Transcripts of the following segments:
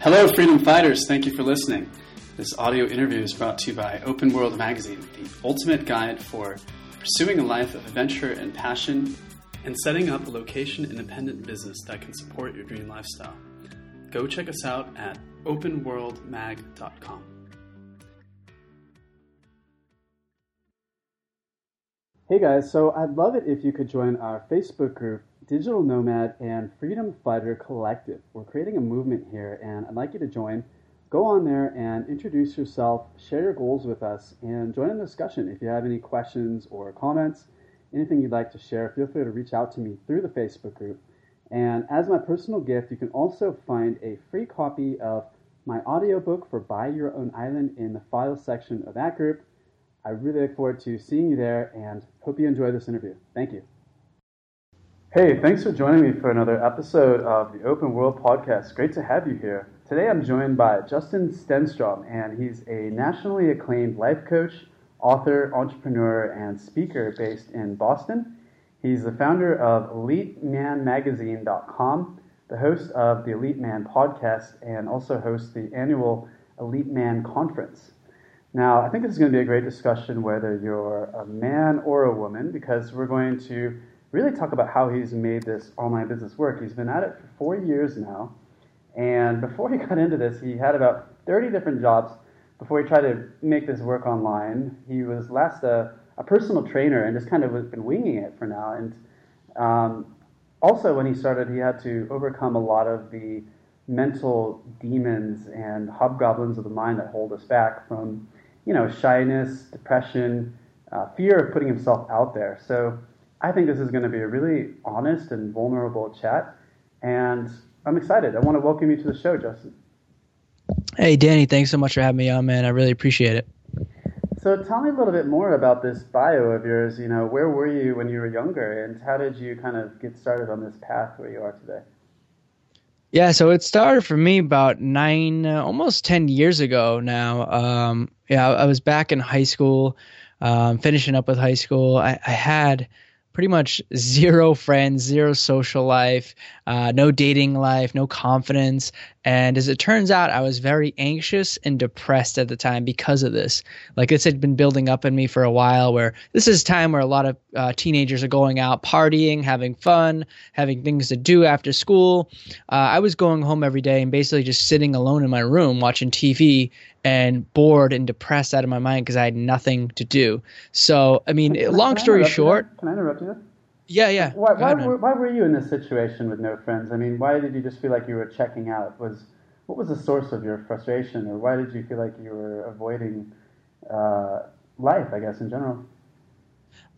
Hello, freedom fighters. Thank you for listening. This audio interview is brought to you by Open World Magazine, the ultimate guide for pursuing a life of adventure and passion and setting up a location independent business that can support your dream lifestyle. Go check us out at openworldmag.com. Hey guys, so I'd love it if you could join our Facebook group, Digital Nomad and Freedom Fighter Collective. We're creating a movement here, and I'd like you to join. Go on there and introduce yourself, share your goals with us, and join in the discussion. If you have any questions or comments, anything you'd like to share, feel free to reach out to me through the Facebook group. And as my personal gift, you can also find a free copy of my audiobook for Buy Your Own Island in the files section of that group. I really look forward to seeing you there and hope you enjoy this interview. Thank you. Hey, thanks for joining me for another episode of the Open World Podcast. Great to have you here. Today I'm joined by Justin Stenstrom, and he's a nationally acclaimed life coach, author, entrepreneur, and speaker based in Boston. He's the founder of EliteManMagazine.com, the host of the Elite Man podcast, and also hosts the annual Elite Man Conference. Now, I think this is going to be a great discussion whether you're a man or a woman, because we're going to really talk about how he's made this online business work. He's been at it for four years now. And before he got into this, he had about 30 different jobs before he tried to make this work online. He was last a, a personal trainer and just kind of been winging it for now. And um, also, when he started, he had to overcome a lot of the mental demons and hobgoblins of the mind that hold us back from, you know, shyness, depression, uh, fear of putting himself out there. So I think this is going to be a really honest and vulnerable chat. And I'm excited. I want to welcome you to the show, Justin. Hey, Danny, thanks so much for having me on, man. I really appreciate it. So tell me a little bit more about this bio of yours. You know, where were you when you were younger, and how did you kind of get started on this path where you are today? Yeah, so it started for me about nine, uh, almost ten years ago now. Um, yeah, I was back in high school, um, finishing up with high school. I, I had pretty much zero friends, zero social life, uh, no dating life, no confidence. And as it turns out, I was very anxious and depressed at the time because of this. Like this had been building up in me for a while, where this is a time where a lot of uh, teenagers are going out partying, having fun, having things to do after school. Uh, I was going home every day and basically just sitting alone in my room watching TV and bored and depressed out of my mind because I had nothing to do. So, I mean, can long I, story short. Can I interrupt you? Yeah, yeah. Why, why, ahead, were, why were you in this situation with no friends? I mean, why did you just feel like you were checking out? Was what was the source of your frustration, or why did you feel like you were avoiding uh, life? I guess in general.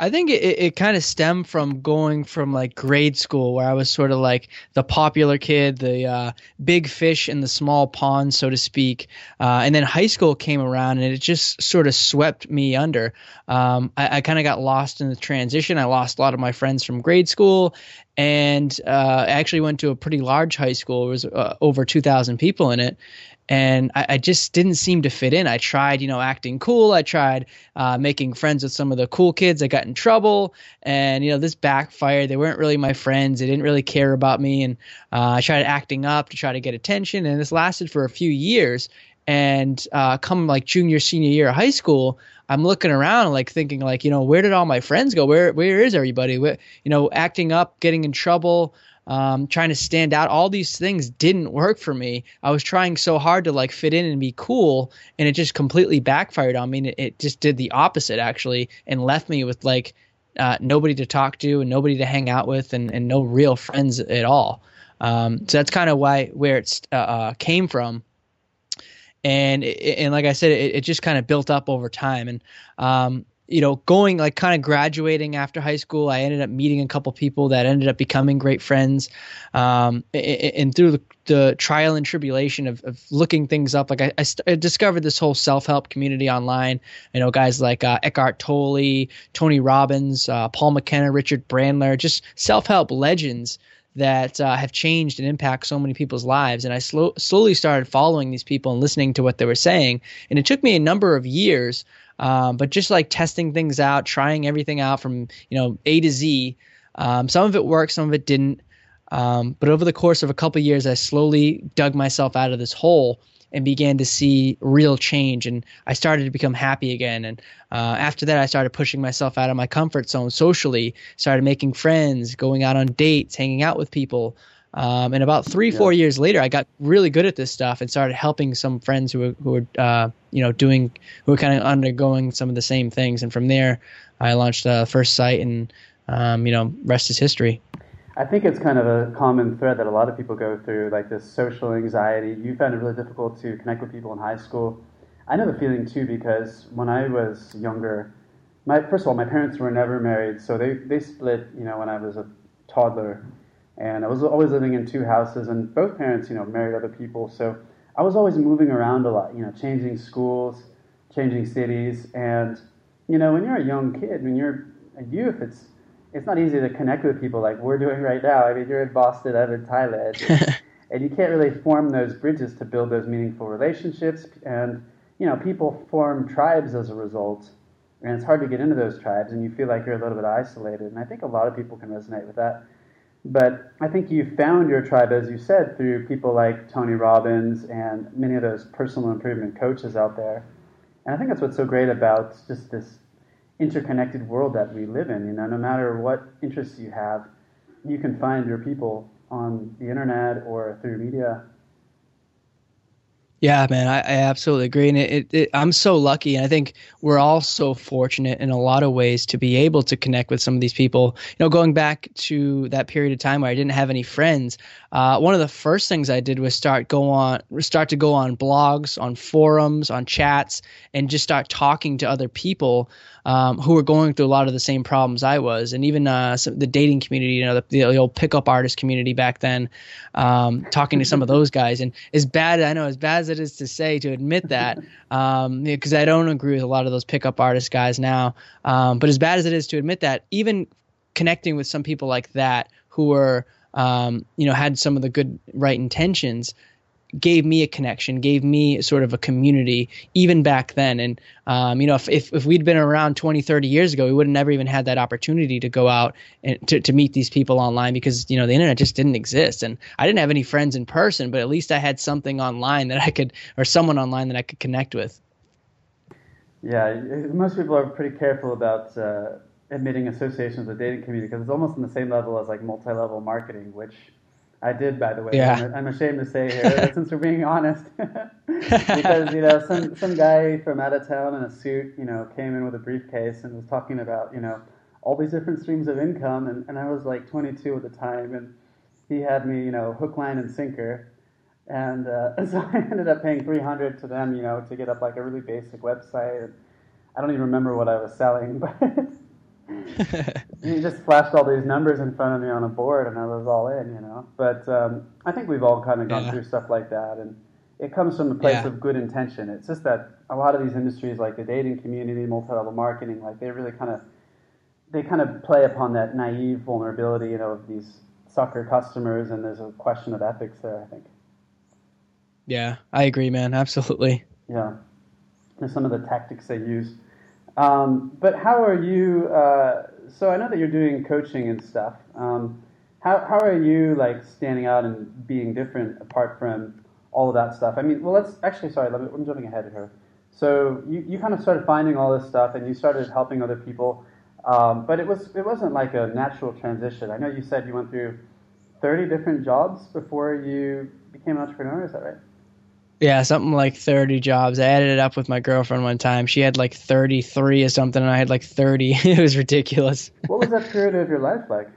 I think it, it kind of stemmed from going from like grade school where I was sort of like the popular kid, the uh, big fish in the small pond, so to speak. Uh, and then high school came around and it just sort of swept me under. Um, I, I kind of got lost in the transition. I lost a lot of my friends from grade school and uh, I actually went to a pretty large high school. There was uh, over 2,000 people in it and I, I, just didn't seem to fit in. I tried, you know, acting cool. I tried uh, making friends with some of the cool kids. I got in trouble, and you know, this backfired. They weren't really my friends. They didn't really care about me, and uh, I tried acting up to try to get attention, and this lasted for a few years. And uh, come like junior, senior year of high school, I'm looking around like thinking like, you know, where did all my friends go? Where where is everybody? Where, you know, acting up, getting in trouble um, trying to stand out. All these things didn't work for me. I was trying so hard to like fit in and be cool, and it just completely backfired on me. And it, it just did the opposite actually, and left me with like uh, nobody to talk to and nobody to hang out with, and, and no real friends at all. Um, so that's kind of why where it uh, uh, came from and and like I said, it, it just kind of built up over time. And um, you know, going like kind of graduating after high school, I ended up meeting a couple people that ended up becoming great friends. Um, and, through the, the, trial and tribulation of, of looking things up, like I, I, st- I discovered this whole self help community online. You know, guys like uh, Eckhart Tolle, Tony Robbins, uh, Paul McKenna, Richard Bandler, just self help legends that uh, have changed and impact so many people's lives. And I slow, slowly started following these people and listening to what they were saying. And it took me a number of years um, but just like testing things out, trying everything out from you know A to Z. Um, some of it worked, some of it didn't. Um, but over the course of a couple years, I slowly dug myself out of this hole and began to see real change. And I started to become happy again. And uh, after that, I started pushing myself out of my comfort zone socially, started making friends, going out on dates, hanging out with people. Um, and about three, yeah. four years later, I got really good at this stuff and started helping some friends who were, who were uh, you know, doing, who were kind of undergoing some of the same things. And from there, I launched a first site, and um, you know, rest is history. I think it's kind of a common thread that a lot of people go through, like this social anxiety. You found it really difficult to connect with people in high school. I know the feeling too because when I was younger, my first of all, my parents were never married, so they they split. You know, when I was a toddler and I was always living in two houses, and both parents, you know, married other people. So I was always moving around a lot, you know, changing schools, changing cities, and you know, when you're a young kid, when you're a youth, it's it's not easy to connect with people like we're doing right now. I mean, you're in Boston, I'm in Thailand, and, and you can't really form those bridges to build those meaningful relationships. And you know, people form tribes as a result, and it's hard to get into those tribes, and you feel like you're a little bit isolated. And I think a lot of people can resonate with that. But I think you found your tribe, as you said, through people like Tony Robbins and many of those personal improvement coaches out there. And I think that's what's so great about just this interconnected world that we live in. You know, no matter what interests you have, you can find your people on the internet or through media yeah, man, I, I absolutely agree, and it, it, it, I'm so lucky, and I think we're all so fortunate in a lot of ways to be able to connect with some of these people. You know, going back to that period of time where I didn't have any friends, uh, one of the first things I did was start go on, start to go on blogs, on forums, on chats, and just start talking to other people um, who were going through a lot of the same problems I was, and even uh, some, the dating community, you know, the, the, old pickup artist community back then, um, talking to some of those guys. And as bad, I know, as bad as it is to say to admit that, because um, I don't agree with a lot of those pickup artist guys now, um, but as bad as it is to admit that, even connecting with some people like that who were, um, you know, had some of the good right intentions gave me a connection, gave me sort of a community even back then. And, um, you know, if, if, if, we'd been around 20, 30 years ago, we would have never even had that opportunity to go out and to, to meet these people online because, you know, the internet just didn't exist. And I didn't have any friends in person, but at least I had something online that I could, or someone online that I could connect with. Yeah, most people are pretty careful about uh, admitting associations with the dating community because it's almost on the same level as like multi-level marketing, which I did, by the way. Yeah. I'm, I'm ashamed to say here, since we're being honest, because you know some some guy from out of town in a suit, you know, came in with a briefcase and was talking about you know all these different streams of income, and, and I was like 22 at the time, and he had me, you know, hook, line, and sinker, and uh, so I ended up paying 300 to them, you know, to get up like a really basic website. I don't even remember what I was selling, but he just flashed all these numbers in front of me on a board, and I was all in, you know. But um, I think we've all kind of gone yeah. through stuff like that, and it comes from a place yeah. of good intention. It's just that a lot of these industries, like the dating community, multi-level marketing, like they really kind of they kind of play upon that naive vulnerability, you know, of these sucker customers, and there's a question of ethics there. I think. Yeah, I agree, man. Absolutely. Yeah, there's some of the tactics they use. Um, but how are you? Uh, so I know that you're doing coaching and stuff. Um, how how are you like standing out and being different apart from all of that stuff? I mean, well, let's actually sorry, let me, I'm jumping ahead here. So you, you kind of started finding all this stuff and you started helping other people, um, but it was it wasn't like a natural transition. I know you said you went through 30 different jobs before you became an entrepreneur. Is that right? Yeah, something like 30 jobs. I added it up with my girlfriend one time. She had like 33 or something, and I had like 30. it was ridiculous. What was that period of your life like?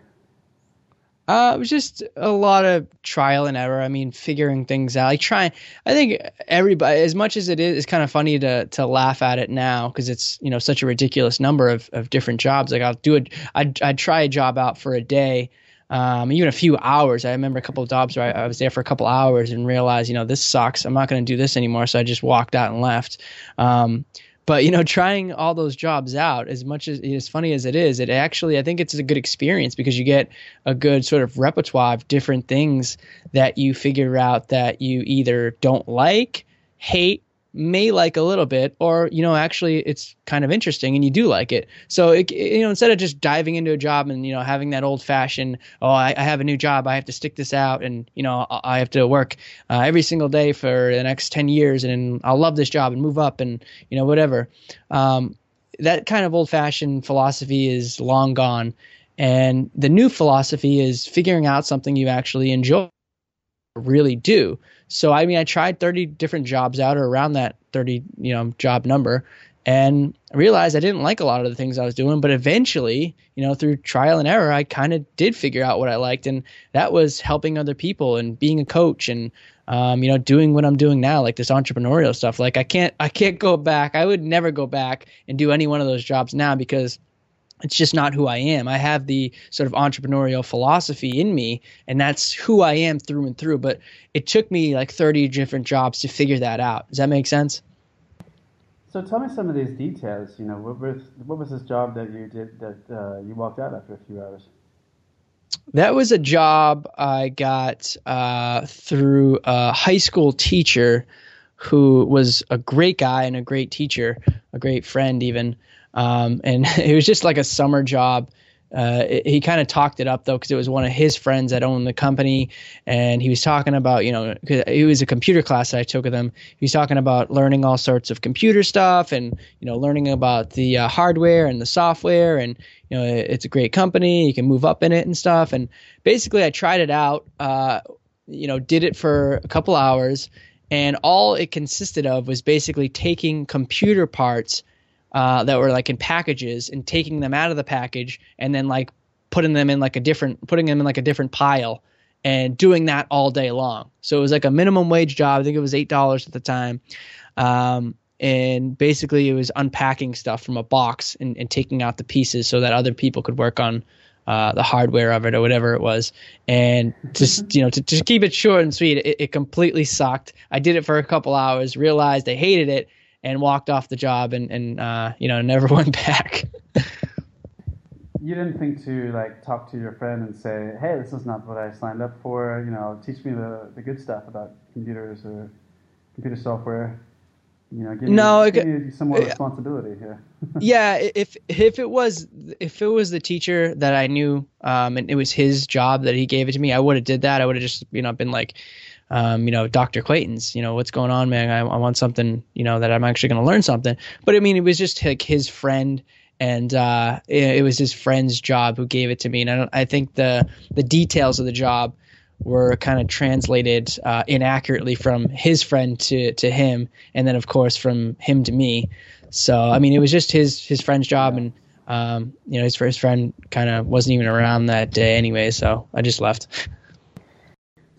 Uh, it was just a lot of trial and error. I mean, figuring things out. Like trying. I think everybody, as much as it is, it's kind of funny to to laugh at it now because it's you know such a ridiculous number of of different jobs. Like I'll do it. I'd I'd try a job out for a day um, even a few hours. I remember a couple of jobs where I, I, was there for a couple hours and realized, you know, this sucks. I'm not going to do this anymore. So I just walked out and left. Um, but you know, trying all those jobs out, as much as as funny as it is, it actually I think it's a good experience because you get a good sort of repertoire of different things that you figure out that you either don't like, hate, may like a little bit, or you know, actually it's kind of interesting and you do like it. So it, you know, instead of just diving into a job and you know having that old fashioned, oh, I, I have a new job, I have to stick this out, and you know, I have to work uh, every single day for the next ten years, and I'll love this job and move up, and you know, whatever. Um, that kind of old fashioned philosophy is long gone. And the new philosophy is figuring out something you actually enjoy, really do. So I mean, I tried 30 different jobs out or around that 30, you know, job number and realized I didn't like a lot of the things I was doing, but eventually, you know, through trial and error, I kind of did figure out what I liked, and that was helping other people and being a coach and um, you know, doing what I'm doing now, like this entrepreneurial stuff. Like I can't, I can't go back. I would never go back and do any one of those jobs now because it's just not who I am. I have the sort of entrepreneurial philosophy in me, and that's who I am through and through. But it took me like 30 different jobs to figure that out. Does that make sense? So tell me some of these details. You know, what was what was this job that you did that uh, you walked out after a few hours? That was a job I got uh, through a high school teacher who was a great guy and a great teacher, a great friend even. Um, and it was just like a summer job. Uh, it, he kind of talked it up though because it was one of his friends that owned the company, and he was talking about you know it was a computer class that I took with him. He was talking about learning all sorts of computer stuff and you know learning about the uh, hardware and the software, and you know it's a great company. You can move up in it and stuff. And basically, I tried it out. Uh, you know, did it for a couple hours, and all it consisted of was basically taking computer parts uh, that were like in packages and taking them out of the package and then like putting them in like a different putting them in like a different pile and doing that all day long. So it was like a minimum wage job. I think it was eight dollars at the time. Um, and basically it was unpacking stuff from a box and, and, taking out the pieces so that other people could work on uh, the hardware of it or whatever it was. And just you know to, to keep it short and sweet, it, it completely sucked. I did it for a couple hours, realized I hated it, and walked off the job and and uh, you know never went back. you didn't think to like talk to your friend and say, "Hey, this is not what I signed up for. You know, teach me the, the good stuff about computers or computer software." You know, give no, me, give me some more responsibility here. yeah, if if it was if it was the teacher that I knew, um, and it was his job that he gave it to me, I would have did that. I would have just you know been like, um, you know, Dr. Clayton's, you know, what's going on, man? I, I want something, you know, that I'm actually going to learn something. But I mean, it was just like his friend, and uh, it, it, was his friend's job who gave it to me. And I, I think the the details of the job were kind of translated uh, inaccurately from his friend to to him, and then of course from him to me. So I mean, it was just his his friend's job, and um, you know, his first friend kind of wasn't even around that day anyway. So I just left.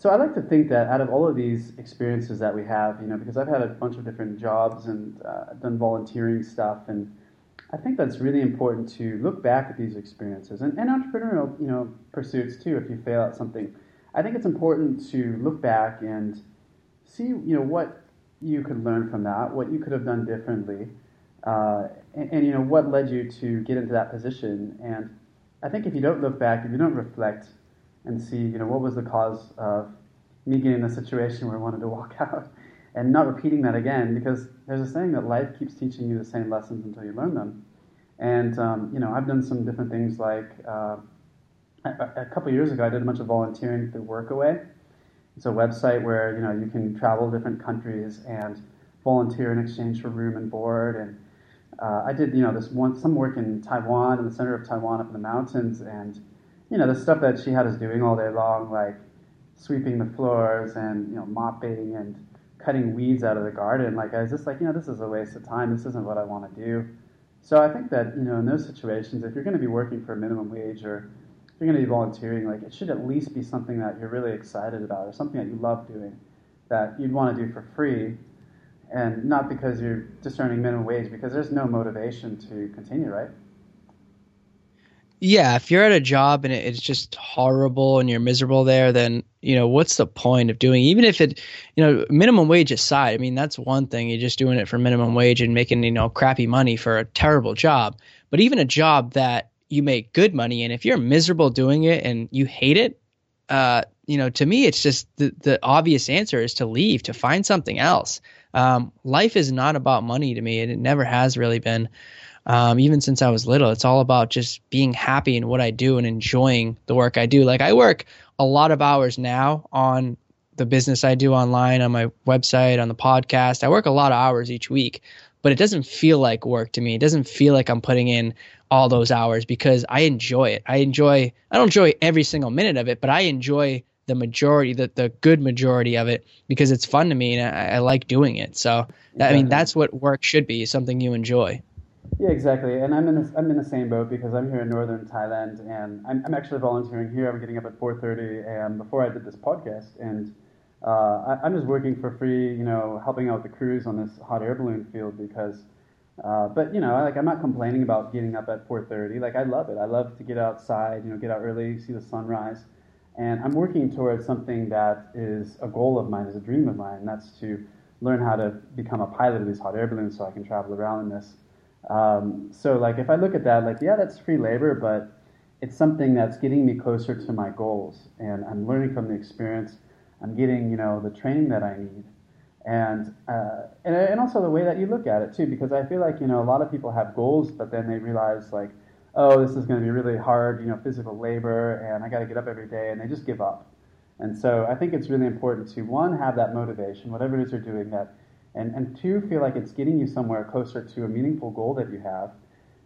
So I like to think that out of all of these experiences that we have, you know, because I've had a bunch of different jobs and uh, done volunteering stuff, and I think that's really important to look back at these experiences and, and entrepreneurial, you know, pursuits too. If you fail at something, I think it's important to look back and see, you know, what you could learn from that, what you could have done differently, uh, and, and you know what led you to get into that position. And I think if you don't look back, if you don't reflect and see, you know, what was the cause of me getting in a situation where I wanted to walk out and not repeating that again because there's a saying that life keeps teaching you the same lessons until you learn them. And, um, you know, I've done some different things like uh, a, a, couple years ago, I did a bunch of volunteering through Workaway. It's a website where, you know, you can travel different countries and volunteer in exchange for room and board. And uh, I did, you know, this one, some work in Taiwan, in the center of Taiwan up in the mountains, and you know, the stuff that she had us doing all day long, like sweeping the floors and, you know, mopping and cutting weeds out of the garden. Like, I was just like, you know, this is a waste of time. This isn't what I want to do. So I think that, you know, in those situations, if you're going to be working for a minimum wage or you're going to be volunteering, like, it should at least be something that you're really excited about or something that you love doing that you'd want to do for free and not because you're just earning minimum wage because there's no motivation to continue, right? Yeah, if you're at a job and it's just horrible and you're miserable there, then you know what's the point of doing? Even if it, you know, minimum wage aside, I mean that's one thing. You're just doing it for minimum wage and making you know crappy money for a terrible job. But even a job that you make good money in, if you're miserable doing it and you hate it, uh, you know, to me it's just the the obvious answer is to leave to find something else. Um, life is not about money to me, and it never has really been. Um, even since I was little, it's all about just being happy in what I do and enjoying the work I do. Like I work a lot of hours now on the business I do online, on my website, on the podcast. I work a lot of hours each week, but it doesn't feel like work to me. It doesn't feel like I'm putting in all those hours because I enjoy it. I enjoy I don't enjoy every single minute of it, but I enjoy the majority, the, the good majority of it because it's fun to me and I, I like doing it. So exactly. I mean that's what work should be, something you enjoy. Yeah, exactly. And I'm in a, I'm in the same boat because I'm here in northern Thailand and I'm, I'm actually volunteering here. I'm getting up at 4:30 a.m. before I did this podcast and uh, I, am just working for free, you know, helping out the crews on this hot air balloon field because uh, but you know, like I'm not complaining about getting up at 4:30. Like I love it. I love to get outside, you know, get out early, see the sunrise, and I'm working towards something that is a goal of mine, is a dream of mine. And that's to learn how to become a pilot of these hot air balloons, so I can travel around in this. Um, so like if I look at that, like yeah, that's free labor, but it's something that's getting me closer to my goals, and I'm learning from the experience. I'm getting you know the training that I need and, uh, and and also the way that you look at it too, because I feel like you know a lot of people have goals, but then they realize like, oh, this is going to be really hard, you know, physical labor, and I got to get up every day, and they just give up. And so I think it's really important to one have that motivation, whatever it is you're doing, that, and and two feel like it's getting you somewhere closer to a meaningful goal that you have,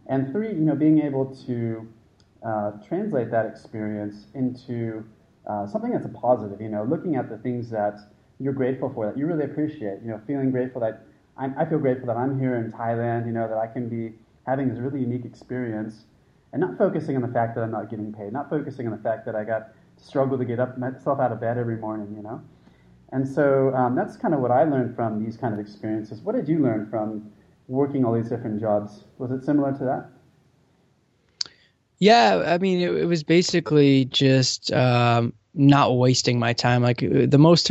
and three, you know, being able to uh, translate that experience into uh, something that's a positive. You know, looking at the things that you're grateful for, that you really appreciate. You know, feeling grateful that I'm, I feel grateful that I'm here in Thailand. You know, that I can be having this really unique experience, and not focusing on the fact that I'm not getting paid, not focusing on the fact that I got struggle to get up myself out of bed every morning. You know, and so um, that's kind of what I learned from these kind of experiences. What did you learn from working all these different jobs? Was it similar to that? Yeah, I mean, it, it was basically just um, not wasting my time. Like the most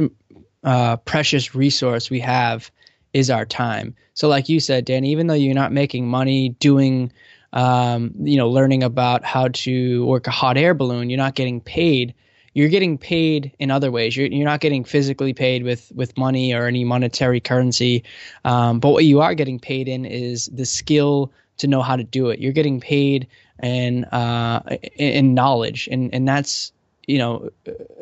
uh, precious resource we have is our time. So, like you said, Dan, even though you're not making money doing, um, you know, learning about how to work a hot air balloon, you're not getting paid. You're getting paid in other ways. You're, you're not getting physically paid with, with money or any monetary currency. Um, but what you are getting paid in is the skill to know how to do it. You're getting paid in uh, in knowledge, and and that's you know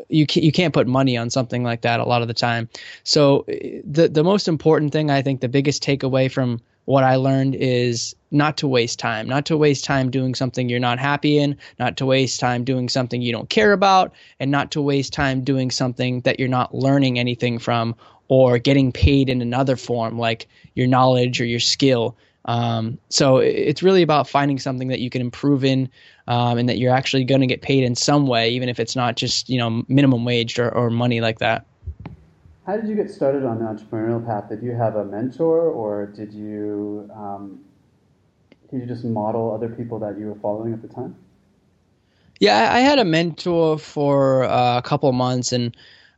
you can't, you can't put money on something like that a lot of the time. So the the most important thing I think the biggest takeaway from what I learned is not to waste time, not to waste time doing something you're not happy in, not to waste time doing something you don't care about, and not to waste time doing something that you're not learning anything from or getting paid in another form like your knowledge or your skill. Um, so it's really about finding something that you can improve in um, and that you're actually going to get paid in some way, even if it's not just you know minimum wage or, or money like that. How did you get started on the entrepreneurial path? Did you have a mentor, or did you um, did you just model other people that you were following at the time? Yeah, I had a mentor for uh, a couple months, and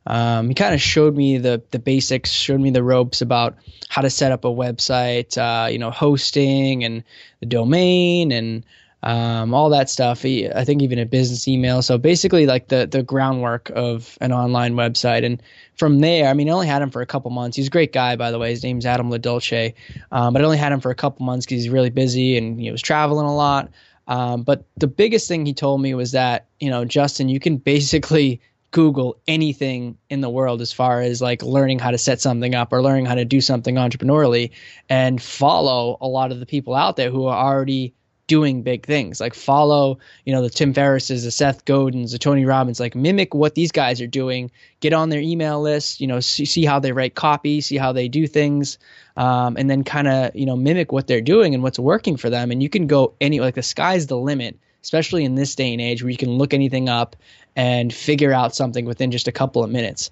um, he kind of showed me the the basics, showed me the ropes about how to set up a website, uh, you know, hosting and the domain and um, all that stuff. I think even a business email. So basically, like the the groundwork of an online website. And from there, I mean, I only had him for a couple months. He's a great guy, by the way. His name's Adam LaDolce. Um, but I only had him for a couple months because he's really busy and he was traveling a lot. Um, but the biggest thing he told me was that you know, Justin, you can basically Google anything in the world as far as like learning how to set something up or learning how to do something entrepreneurially and follow a lot of the people out there who are already doing big things. Like follow, you know, the Tim Ferrisses, the Seth Godins, the Tony Robbins, like mimic what these guys are doing. Get on their email list, you know, see, see how they write copy, see how they do things, um, and then kind of, you know, mimic what they're doing and what's working for them. And you can go any, like the sky's the limit, especially in this day and age where you can look anything up and figure out something within just a couple of minutes.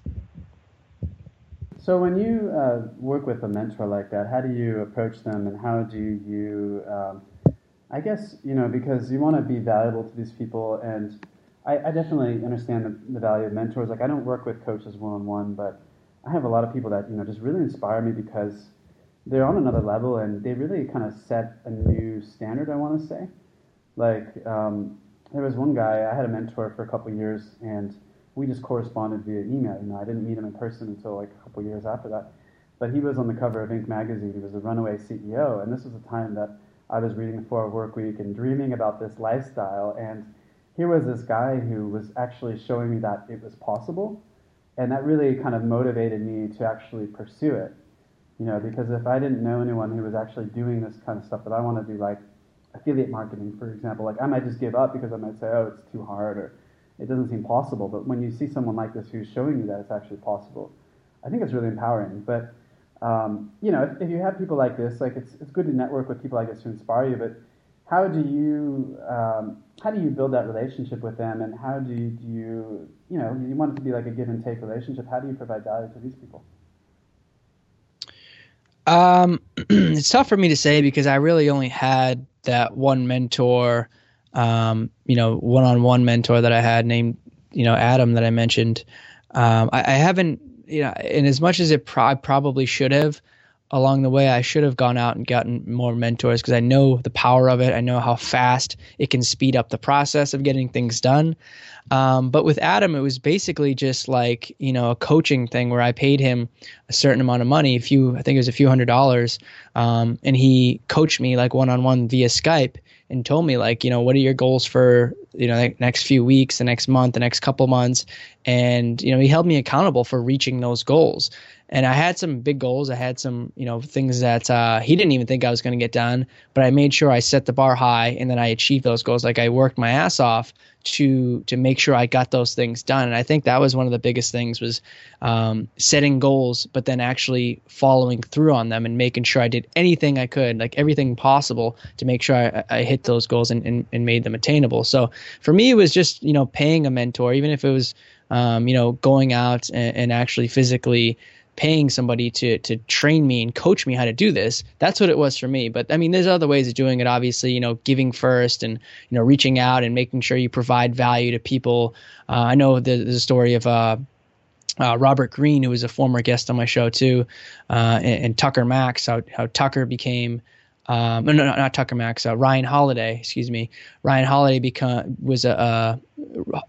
So when you uh, work with a mentor like that, how do you approach them, and how do you um, I guess, you know, because you want to be valuable to these people. And I, I definitely understand the, the, value of mentors. Like, I don't work with coaches one on one, but I have a lot of people that, you know, just really inspire me because they're on another level and they really kind of set a new standard, I want to say. Like, um, there was one guy, I had a mentor for a couple years, and we just corresponded via email. You know, I didn't meet him in person until like a couple years after that. but he was on the cover of Inc. magazine. He was a runaway CEO, and this was a time that I was reading the Four Work Week and dreaming about this lifestyle. And here was this guy who was actually showing me that it was possible, and that really kind of motivated me to actually pursue it. You know, because if I didn't know anyone who was actually doing this kind of stuff that I want to do, like affiliate marketing, for example, like I might just give up because I might say, oh, it's too hard or it doesn't seem possible. But when you see someone like this who's showing you that it's actually possible, I think it's really empowering. But um, you know, if, if, you have people like this, like it's it's good to network with people like this to inspire you. But how do you um, how do you build that relationship with them, and how do you, do you you know you want it to be like a give and take relationship? How do you provide value to these people? Um, it's tough for me to say because I really only had that one mentor, um, you know, one-on-one mentor that I had named, you know, Adam that I mentioned. Um, I, I haven't you know, and as much as it pro- I probably should have along the way, I should have gone out and gotten more mentors because I know the power of it. I know how fast it can speed up the process of getting things done. Um, but with Adam, it was basically just like you know a coaching thing where I paid him a certain amount of money, a few I think it was a few hundred dollars, um, and he coached me like one on one via Skype and told me like you know what are your goals for you know the next few weeks the next month the next couple months? And you know he held me accountable for reaching those goals. And i had some big goals. I had some you know things that uh, he didn't even think i was going to get done but i made sure i set the bar high and then i achieved those goals. Like i worked my ass off to to make sure I got those things done. And I think that was one of the biggest things was um, setting goals, but then actually following through on them and making sure I did anything I could, like everything possible, to make sure I, I hit those goals and, and, and made them attainable. So for me, it was just you know paying a mentor, even if it was um, you know going out and, and actually physically paying somebody to to train me and coach me how to do this. That's what it was for me. But I mean, there's other ways of doing it. Obviously, you know, giving first and you know reaching out and making sure you provide value to people. Uh, I know a story of. Uh, uh, Robert Greene, who was a former guest on my show too, uh, and, and, Tucker Max, how, how Tucker became um, no, no, not Tucker Max, uh, Ryan Holiday, excuse me. Ryan Holiday become was a uh,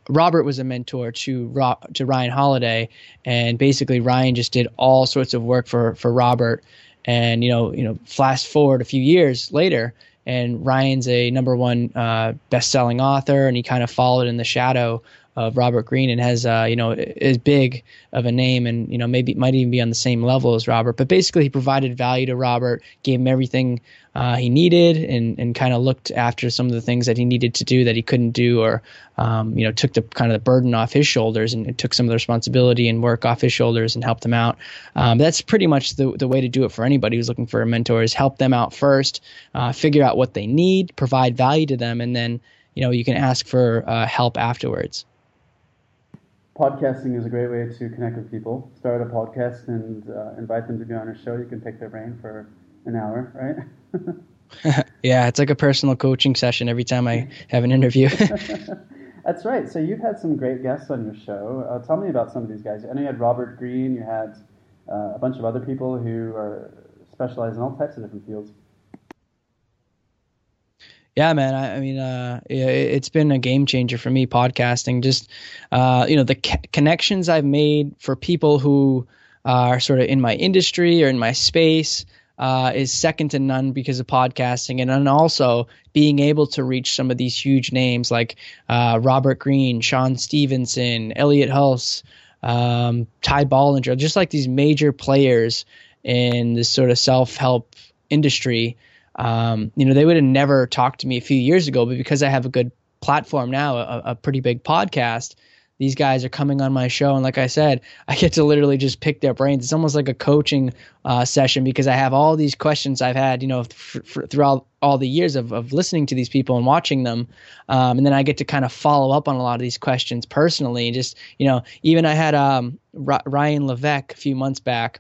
Robert was a mentor to to Ryan Holiday, and basically Ryan just did all sorts of work for for Robert, and you know you know fast forward a few years later, and Ryan's a number one uh, best selling author, and he kind of followed in the shadow of Robert Greene and has uh, you know is big of a name and you know maybe might even be on the same level as Robert. But basically, he provided value to Robert, gave him everything uh, he needed, and and kind of looked after some of the things that he needed to do that he couldn't do, or um, you know took the kind of the burden off his shoulders and, took some of the responsibility and work off his shoulders and helped him out. Um, that's pretty much the the way to do it for anybody who's looking for a mentor is help them out first, uh, figure out what they need, provide value to them, and then you know you can ask for uh, help afterwards podcasting is a great way to connect with people. Start a podcast and uh, invite them to be on our show. You can pick their brain for an hour, right? yeah, it's like a personal coaching session every time I have an interview. That's right. So you've had some great guests on your show. Uh, tell me about some of these guys. I know you had Robert Greene. You had uh, a bunch of other people who are specialized in all types of different fields. Yeah, man. I, I mean, uh, it, has been a game changer for me podcasting. Just, uh, you know, the ca- connections I've made for people who are sort of in my industry or in my space uh, is second to none because of podcasting, and then also being able to reach some of these huge names like uh, Robert Greene, Shawn Stevenson, Elliott Hulse, um, Ty Bollinger, just like these major players in this sort of self help industry um, you know, they would have never talked to me a few years ago, but because I have a good platform now, a, a pretty big podcast, these guys are coming on my show. And like i said i get to literally just pick their brains. It's almost like a coaching uh, session because i have all these questions i've had you know f- f- throughout all the years of, of listening to these people and watching them. Um, and then i get to kind of follow up on a lot of these questions personally just you know even i had um, R- ryan levesque a few months back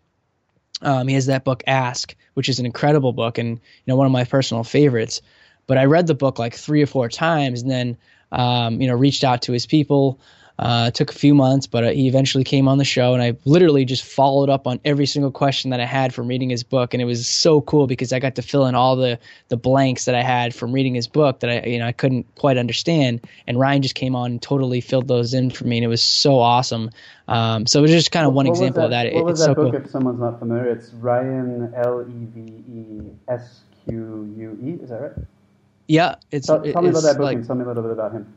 um, he has that book Ask, which is an incredible book and you know one of my personal favorites. But I read the book like three or four times, and then um, you know reached out to his people Uh, it took a few months, but uh, he eventually came on the show, and I literally just followed up on every single question that I had from reading his book, and it was so cool because I got to fill in all the the blanks that I had from reading his book that I you know I couldn't quite understand, and Ryan just came on and totally filled those in for me, and it was so awesome. Um, so it was just kind of one what example of that. What was it's that so book? cool. If someone's not familiar, it's Ryan L E V E S Q U E. Is that right? Yeah, it's Tell, tell me about that book like- and tell me a little bit about him.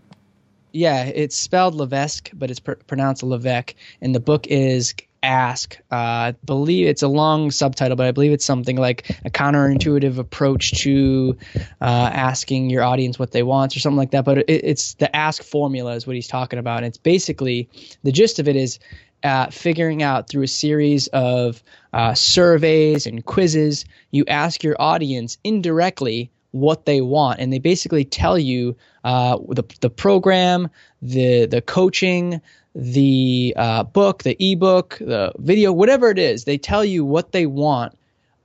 Yeah, it's spelled Levesque, but it's pr- pronounced Levesque, and the book is Ask. Uh, I believe it's a long subtitle, but I believe it's something like a counterintuitive approach to uh, asking your audience what they want, or something like that. But it, it's the Ask formula is what he's talking about, and it's basically the gist of it is uh, figuring out through a series of uh, surveys and quizzes, you ask your audience indirectly what they want, and they basically tell you uh, the the program, the the coaching, the uh, book, the ebook, the video, whatever it is. They tell you what they want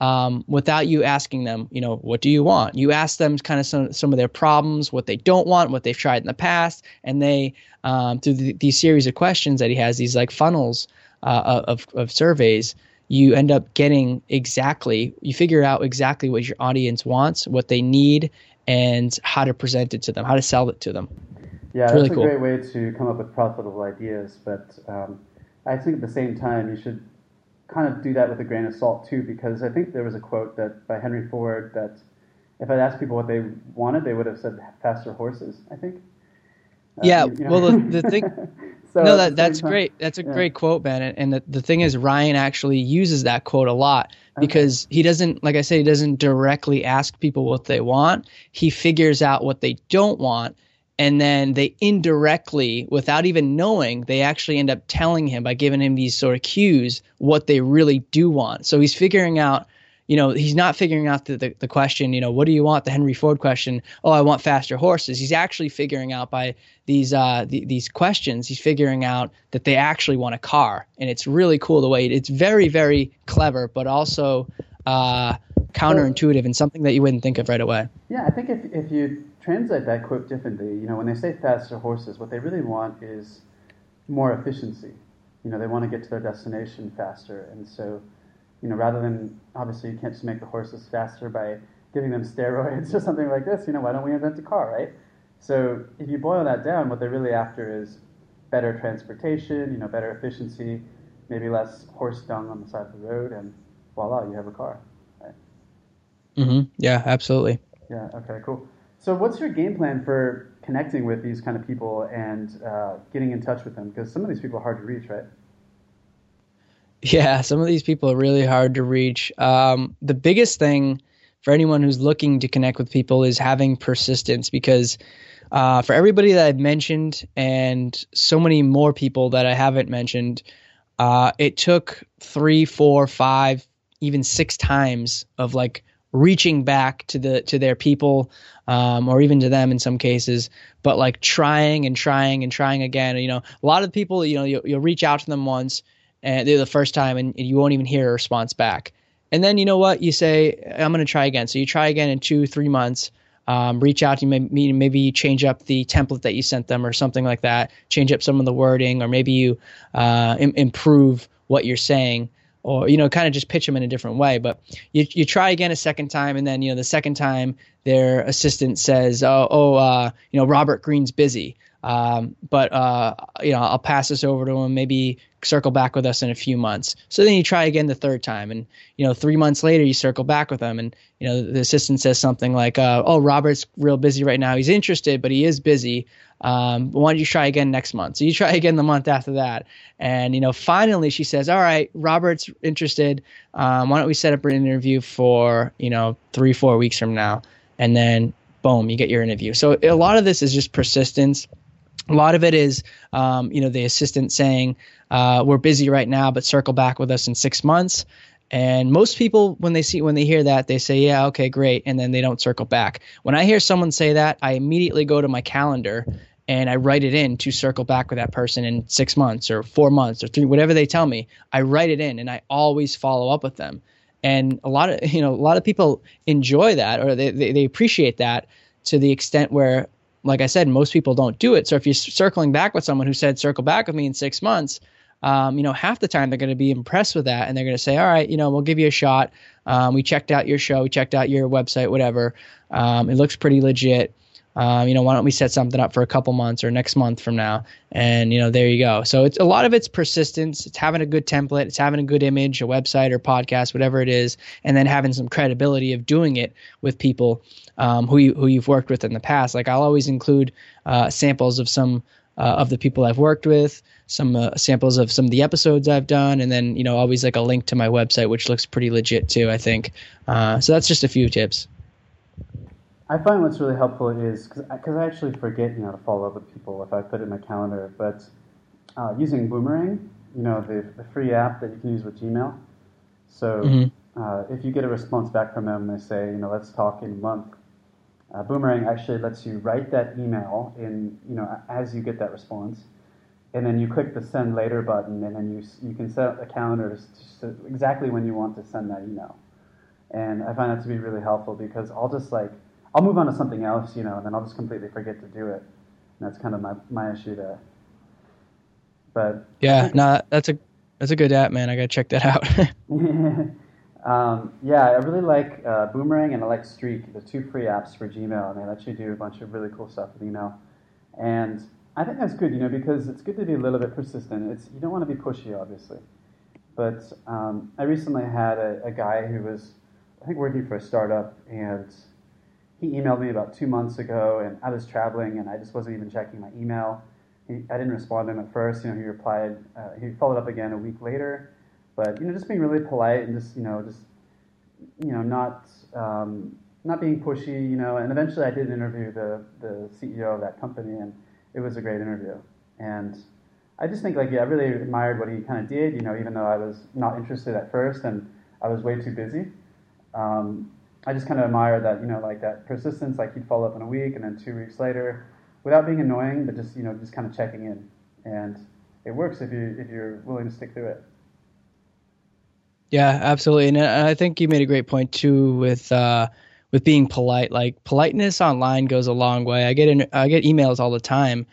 um, without you asking them, you know, what do you want? You ask them kind of some, some of their problems, what they don't want, what they've tried in the past, and they, um, through the, these series of questions that he has, these like funnels uh, of, of surveys, you end up getting exactly, you figure out exactly what your audience wants, what they need, and how to present it to them, how to sell it to them. Yeah, It's that's really a cool. great way to come up with profitable ideas. But um, I think at the same time, you should kind of do that with a grain of salt too, because I think there was a quote that by Henry Ford that if I'd asked people what they wanted, they would have said faster horses. I think. Uh, Yeah, you- you know. well, the- the thing- So no, that that's great. That's a yeah. great quote, Ben. And, and the, the thing is, Ryan actually uses that quote a lot because he doesn't, like I said, he doesn't directly ask people what they want. He figures out what they don't want, and then they indirectly, without even knowing, they actually end up telling him by giving him these sort of cues what they really do want. So he's figuring out. You know, he's not figuring out the, the, the question, you know, what do you want? The Henry Ford question. Oh, I want faster horses. He's actually figuring out by these uh, the, these questions, he's figuring out that they actually want a car, and it's really cool the way it's very very clever, but also uh, counterintuitive and something that you wouldn't think of right away. Yeah, I think if, if you translate that quote differently, you know, when they say faster horses, what they really want is more efficiency. You know, they want to get to their destination faster. And so, you know, rather than, obviously, you can't just make the horses faster by giving them steroids or something like this. You know, why don't we invent a car, right? So if you boil that down, what they're really after is better transportation, you know, better efficiency, maybe less horse dung on the side of the road, and voila, you have a car. mm-hmm Yeah, absolutely. Yeah. Okay. Cool. So, what's your game plan for connecting with these kind of people and uh, getting in touch with them? Because some of these people are hard to reach, right? Yeah, some of these people are really hard to reach. Um, the biggest thing for anyone who's looking to connect with people is having persistence because uh, for everybody that I've mentioned and so many more people that I haven't mentioned, uh, it took three, four, five, even six times of like reaching back to the to their people um, or even to them in some cases but like trying and trying and trying again you know a lot of people you know you'll, you'll reach out to them once and the first time and, you won't even hear a response back. And then you know what? You say i'm going to try again. So you try again in two three months. Um, reach out to maybe change up the template that you sent them or something like that. Change up some of the wording or maybe you uh, Im- improve what you're saying. Or you know kind of just pitch them in a different way. But you, you try again a second time and then you know the second time their assistant says oh, oh uh, you know robert greene's busy. Um, but uh, you know i'll pass this over to him. Maybe circle back with us in a few months so then you try again the third time and you know three months later you circle back with them and you know the assistant says something like uh, oh robert's real busy right now he's interested but he is busy um, why don't you try again next month? So you try again the month after that. And, you know, finally she says, all right, Robert's interested. Um, why don't we set up an interview for, you know, three, four weeks from now? And then boom, you get your interview. So a lot of this is just persistence. A lot of it is, um, you know, the assistant saying, uh, we're busy right now, but circle back with us in six months. And most people, when they see when they hear that, they say, "Yeah, okay, great," and then they don't circle back. When I hear someone say that, I immediately go to my calendar and I write it in to circle back with that person in six months or four months or three, whatever they tell me. I write it in, and I always follow up with them. And a lot of you know, a lot of people enjoy that or they they, they appreciate that to the extent where like I said, most people don't do it. So if you're circling back with someone who said circle back with me in six months, um, you know, half the time they're going to be impressed with that and they're going to say, all right, you know, we'll give you a shot. Um, we checked out your show, we checked out your website, whatever. Um, it looks pretty legit. Um, you know, why don't we set something up for a couple months or next month from now? And you know, there you go. So it's a lot of it's persistence. It's having a good template. It's having a good image, a website or podcast, whatever it is, and then having some credibility of doing it with people um, who you who you've worked with in the past. Like I'll always include uh, samples of some uh, of the people I've worked with, some uh, samples of some of the episodes I've done, and then you know always like a link to my website, which looks pretty legit too. I think. Uh, so that's just a few tips. I find what's really helpful is because I actually forget, you know, to follow up with people if I put it in my calendar. But uh, using Boomerang, you know, the, the free app that you can use with Gmail. So mm-hmm. uh, if you get a response back from them, and they say, you know, let's talk in a month. Uh, Boomerang actually lets you write that email in, you know, as you get that response, and then you click the send later button, and then you you can set up a calendar to, to exactly when you want to send that email. And I find that to be really helpful because I'll just like I'll move on to something else, you know, and then I'll just completely forget to do it. And that's kind of my, my issue there. But yeah, no, that's a that's a good app, man. I gotta check that out. um, yeah, I really like uh, Boomerang and I like Streak, the two free apps for Gmail, and they let you do a bunch of really cool stuff with email. And I think that's good, you know, because it's good to be a little bit persistent. It's you don't want to be pushy, obviously. But um, I recently had a, a guy who was, I think, working for a startup, and he emailed me about two months ago, and I was traveling, and I just wasn't even checking my email. He, I didn't respond to him at first. You know, he replied. Uh, he followed up again a week later, but you know, just being really polite and just you know, just you know, not um, not being pushy. You know, and eventually I did interview the the CEO of that company, and it was a great interview. And I just think like yeah, I really admired what he kind of did. You know, even though I was not interested at first, and I was way too busy. Um, I just kind of admire that, you know, like that persistence, like he'd follow up in a week and then two weeks later, without being annoying, but just, you know, just kind of checking in. And it works if you if you're willing to stick through it. Yeah, absolutely, and I think you made a great point too with uh, with being polite. Like politeness online goes a long way. I get in, I get emails all the time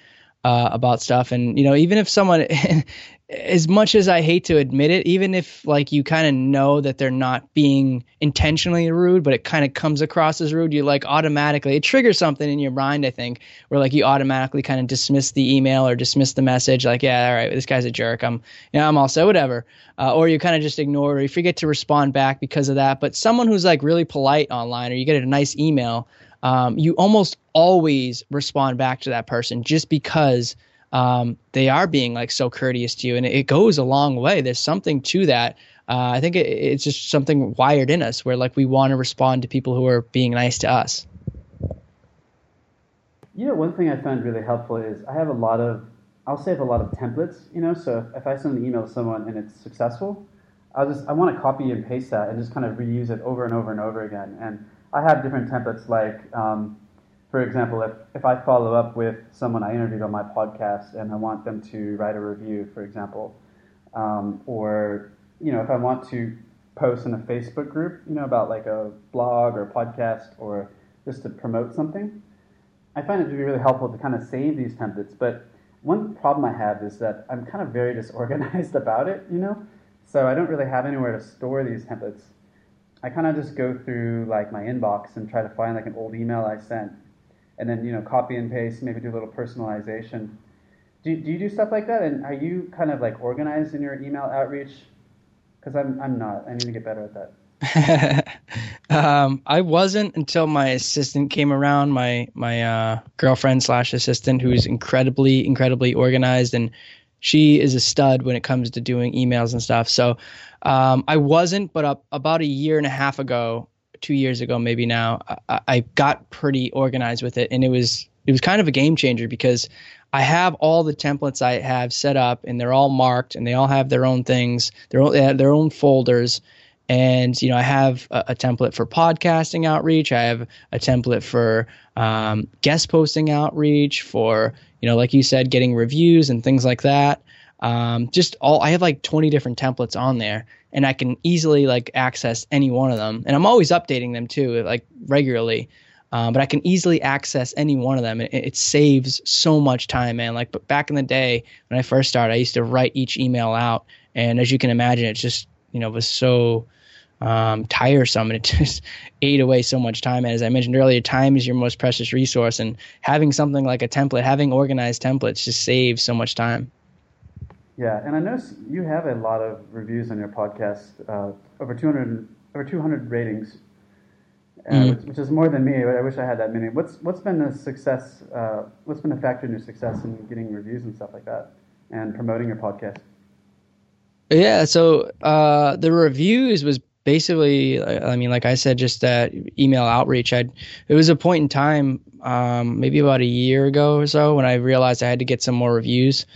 uh, about stuff, and you know, even if someone as much as I hate to admit it, even if like you kind of know that they're not being intentionally rude, but it kind of comes across as rude, you like automatically it triggers something in your mind. I think where like you automatically kind of dismiss the email or dismiss the message, like yeah, all right, this guy's a jerk. I'm you know, I'm also whatever, uh, or you kind of just ignore it or you forget to respond back because of that. But someone who's like really polite online, or you get a nice email, um, you almost always respond back to that person just because um, they are being like so courteous to you, and it, goes a long way. There's something to that. Uh, I think it, it's just something wired in us where like we want to respond to people who are being nice to us. You know, one thing I find really helpful is I have a lot of, I'll save a lot of templates. You know, so if I send an email to someone and it's successful, I'll just I want to copy and paste that and just kind of reuse it over and over and over again. And I have different templates like. Um, for example, if, if I follow up with someone I interviewed on my podcast and I want them to write a review, for example, um, or you know, if I want to post in a Facebook group, you know, about like a blog or podcast or just to promote something, I find it to be really helpful to kind of save these templates. But one problem I have is that I'm kind of very disorganized about it, you know, so I don't really have anywhere to store these templates. I kind of just go through like my inbox and try to find like an old email I sent and then you know copy and paste, maybe do a little personalization. Do, do you do stuff like that? And are you kind of like organized in your email outreach? Because I'm I'm not. I need to get better at that. um, I wasn't until my assistant came around, my my uh, girlfriend slash assistant, who's incredibly incredibly organized, and she is a stud when it comes to doing emails and stuff. So um, I wasn't, but about a year and a half ago, two years ago, maybe now, I, I got pretty organized with it, and it was it was kind of a game changer because I have all the templates I have set up, and they're all marked, and they all have their own things, their own they their own folders. And you know, I have a, a, template for podcasting outreach. I have a template for um, guest posting outreach. For you know, like you said, getting reviews and things like that. Um, just all I have like 20 different templates on there, and I can easily like access any one of them. And I'm always updating them too, like regularly. Um, but I can easily access any one of them. It, it saves so much time, man. Like, but back in the day when I first started, I used to write each email out, and as you can imagine, it just you know was so um, tiresome and it just ate away so much time. And As I mentioned earlier, time is your most precious resource, and having something like a template, having organized templates, just saves so much time. Yeah, and I notice you have a lot of reviews on your podcast, uh, over 200 over 200 ratings, uh, mm. which, which, is more than me. I wish I had that many. What's what's been the success? Uh, what's been a factor in your success in getting reviews and stuff like that, and promoting your podcast? Yeah, so uh, the reviews was basically i mean like i said just that email outreach i it was a point in time um, maybe about a year ago or so when i realized i had to get some more reviews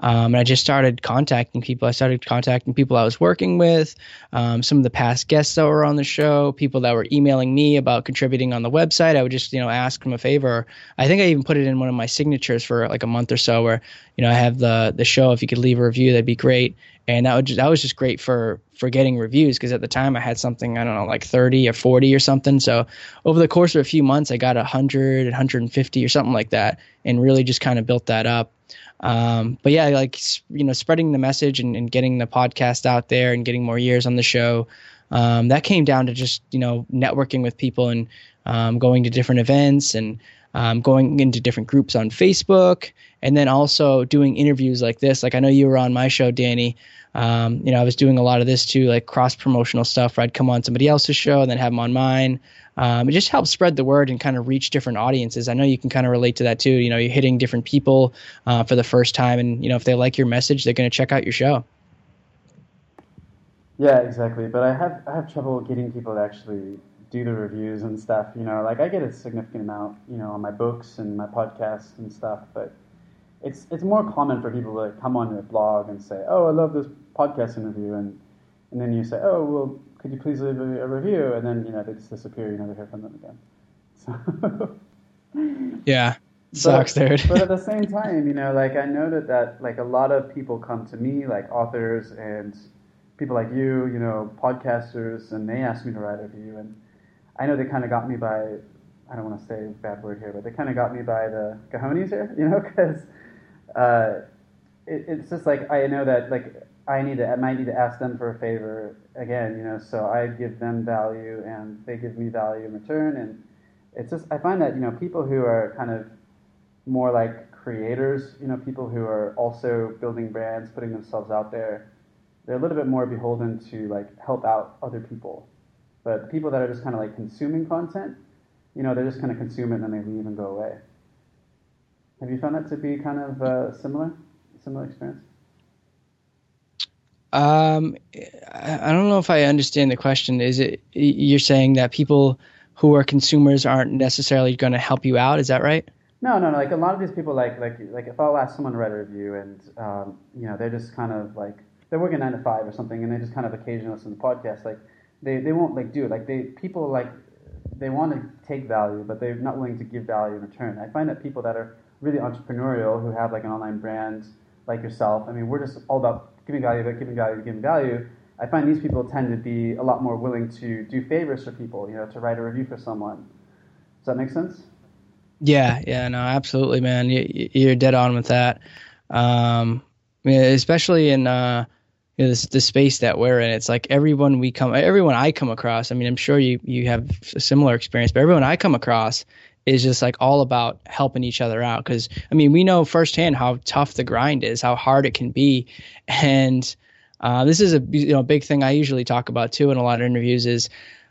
um, and I just started contacting people. I started contacting people I was working with, um, some of the past guests that were on the show, people that were emailing me about contributing on the website. I would just, you know, ask them a favor. I think I even put it in one of my signatures for like a month or so, where, you know, I have the the show. If you could leave a review, that'd be great. And that would just, that was just great for for getting reviews because at the time I had something I don't know like 30 or 40 or something. So over the course of a few months, I got 100, 150 or something like that, and really just kind of built that up. Um, but yeah, like you know, spreading the message and, and, getting the podcast out there and getting more years on the show. Um, that came down to just you know networking with people and um, going to different events and um, going into different groups on Facebook, and then also doing interviews like this. Like I know you were on my show, Danny. Um, you know, I was doing a lot of this too, like cross promotional stuff where I'd come on somebody else's show and then have them on mine. Um, it just helps spread the word and kind of reach different audiences. I know you can kind of relate to that too. You know, you're hitting different people uh, for the first time, and you know, if they like your message, they're going to check out your show. Yeah, exactly. But I have I have trouble getting people to actually do the reviews and stuff. You know, like I get a significant amount, you know, on my books and my podcasts and stuff, but it's it's more common for people to like come on your blog and say, "Oh, I love this podcast interview," and and then you say, "Oh, well, could you please leave a, a review?" And then you know they just disappear. You never hear from them again. So yeah, sucks, but, dude. but at the same time, you know, like I know that that like a lot of people come to me, like authors and people like you, you know, podcasters, and they ask me to write a review, and I know they kind of got me by. I don't want to say a bad word here, but they kind of got me by the cojones here, you know, because uh, it, it's just like I know that like I need to I might need to ask them for a favor again, you know. So I give them value and they give me value in return, and it's just I find that you know people who are kind of more like creators, you know, people who are also building brands, putting themselves out there, they're a little bit more beholden to like help out other people. But people that are just kind of like consuming content, you know, they're just kind of consume it and then they leave and go away. Have you found that to be kind of uh, similar, similar experience? Um, I don't know if I understand the question. Is it you're saying that people who are consumers aren't necessarily going to help you out? Is that right? No, no, no. Like a lot of these people, like like like if I'll ask someone to write a review, and um, you know they're just kind of like they're working nine to five or something, and they just kind of occasionally listen to podcasts. Like they they won't like do it. Like they people like they want to take value, but they're not willing to give value in return. I find that people that are really entrepreneurial who have like an online brand like yourself. I mean, we're just all about giving value, giving value, giving value. I find these people tend to be a lot more willing to do favors for people, you know, to write a review for someone. Does that make sense? Yeah, yeah, no, absolutely, man. You, are dead on with that. Um, especially in uh, you know, this the space that we're in. It's like everyone we come, everyone I come across. I mean, I'm sure you you have a similar experience, but everyone I come across is just like all about helping each other out. Because I mean, we know firsthand how tough the grind is, how hard it can be, and uh, this is a you know big thing I usually talk about too in a lot of interviews is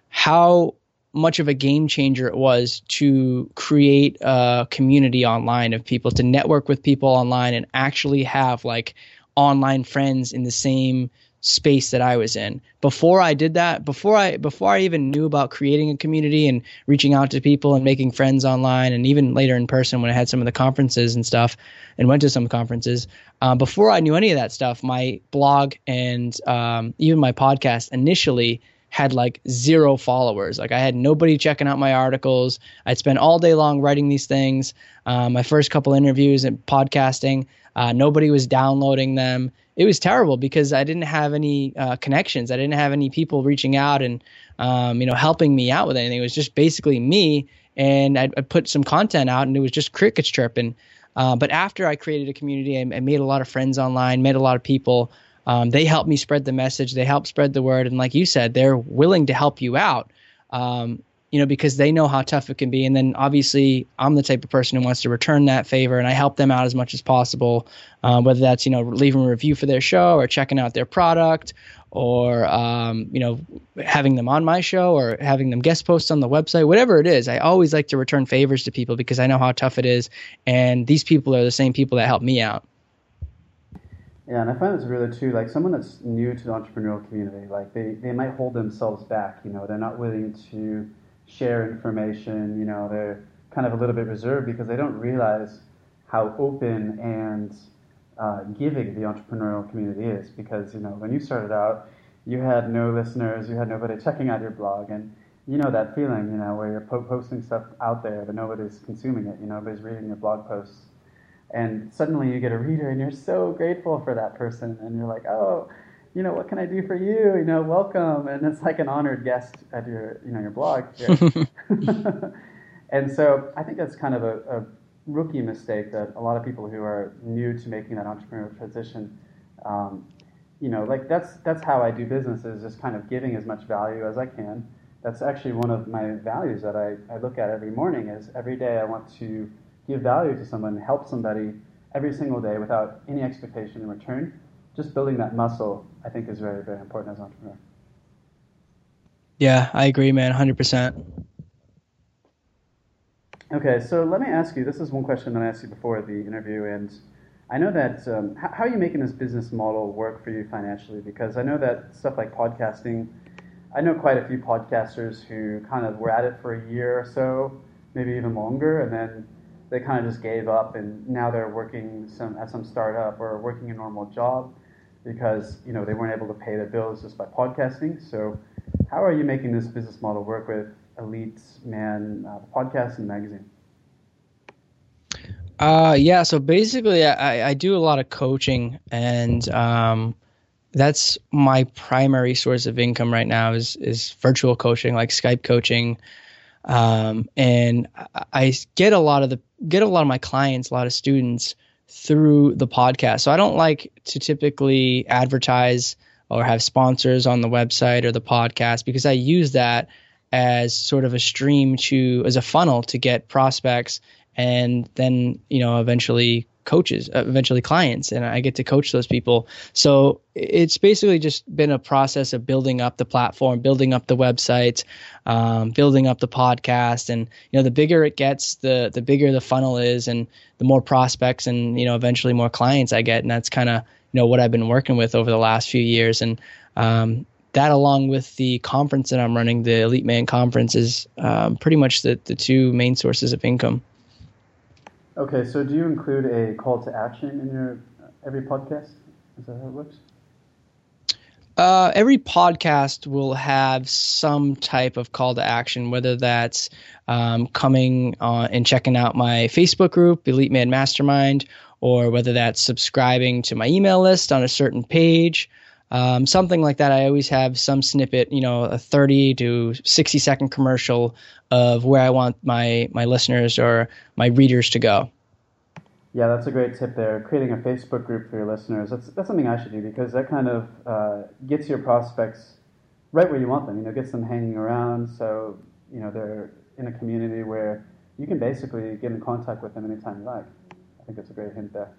how much of a game changer it was to create a community online of people to network with people online and actually have like online friends in the same space that I was in. Before I did that, before I before I even knew about creating a community and reaching out to people and making friends online, and even later in person when I had some of the conferences and stuff, and went to some conferences. Um, before I knew any of that stuff, my blog and um, even my podcast initially had like zero followers. Like I had nobody checking out my articles. I'd spend all day long writing these things. Um, my first couple interviews and podcasting, uh, nobody was downloading them it was terrible because I didn't have any uh, connections. I didn't have any people reaching out and um, you know helping me out with anything. It was just basically me and I'd, put some content out, and it was just crickets chirping. Uh, but after I created a community, I, I, made a lot of friends online, met a lot of people. Um, they helped me spread the message. They helped spread the word, and like you said, they're willing to help you out. Um, you know, because they know how tough it can be. And then obviously, I'm the type of person who wants to return that favor, and I help them out as much as possible. Um, whether that's you know leaving a review for their show, or checking out their product, or um, you know having them on my show, or having them guest post on the website, whatever it is. I always like to return favors to people because I know how tough it is, and these people are the same people that help me out. Yeah, and I find it's really too like someone that's new to the entrepreneurial community, like they, they might hold themselves back. You know, they're not willing to share information. You know, they're kind of a little bit reserved because they don't realize how open and uh, giving the entrepreneurial community is. Because you know, when you started out, you had no listeners, you had nobody checking out your blog, and you know that feeling, you know, where you're po- posting stuff out there but nobody's consuming it. You know, nobody's reading your blog posts, and suddenly you get a reader, and you're so grateful for that person, and you're like, oh you know, what can I do for you? You know, welcome. And it's like an honored guest at your, you know, your blog. and so I think that's kind of a, a, rookie mistake that a lot of people who are new to making that entrepreneurial transition, um, you know, like that's that's how I do business is just kind of giving as much value as I can. That's actually one of my values that I, I look at every morning is every day I want to give value to someone, help somebody every single day without any expectation in return just building that muscle, I think, is very, very important as an entrepreneur. Yeah, I agree, man, 100%. Okay, so let me ask you this is one question that I asked you before the interview, and I know that um, how, how are you making this business model work for you financially? Because I know that stuff like podcasting, I know quite a few podcasters who kind of were at it for a year or so, maybe even longer, and then they kind of just gave up, and now they're working some at some startup or working a normal job because you know they weren't able to pay their bills just by podcasting. So, how are you making this business model work with Elite Man uh, podcast and magazine? Uh, yeah. So basically, I, I do a lot of coaching, and um, that's my primary source of income right now is is virtual coaching, like Skype coaching. Um, and I get a lot of the get a lot of my clients, a lot of students through the podcast. So I don't like to typically advertise or have sponsors on the website or the podcast because I use that as sort of a stream to as a funnel to get prospects and then you know eventually coaches, uh, eventually clients, and I get to coach those people. So it's basically just been a process of building up the platform, building up the website, um, building up the podcast, and you know the bigger it gets, the the bigger the funnel is, and the more prospects, and you know eventually more clients I get, and that's kind of you know what I've been working with over the last few years, and um, that along with the conference that I'm running, the Elite Man Conference, is um, pretty much the, the two main sources of income. Okay, so do you include a call to action in your every podcast? Is that how it works? Uh, every podcast will have some type of call to action, whether that's um, coming and checking out my Facebook group, Elite Man Mastermind, or whether that's subscribing to my email list on a certain page, um, something like that. I always have some snippet, you know, a 30 to 60 second commercial of where I want my my listeners or my readers to go. Yeah, that's a great tip there. Creating a Facebook group for your listeners. That's that's something I should do because that kind of uh, gets your prospects right where you want them. You know, gets them hanging around. So you know they're in a community where you can basically get in contact with them anytime you like. I think that's a great hint there.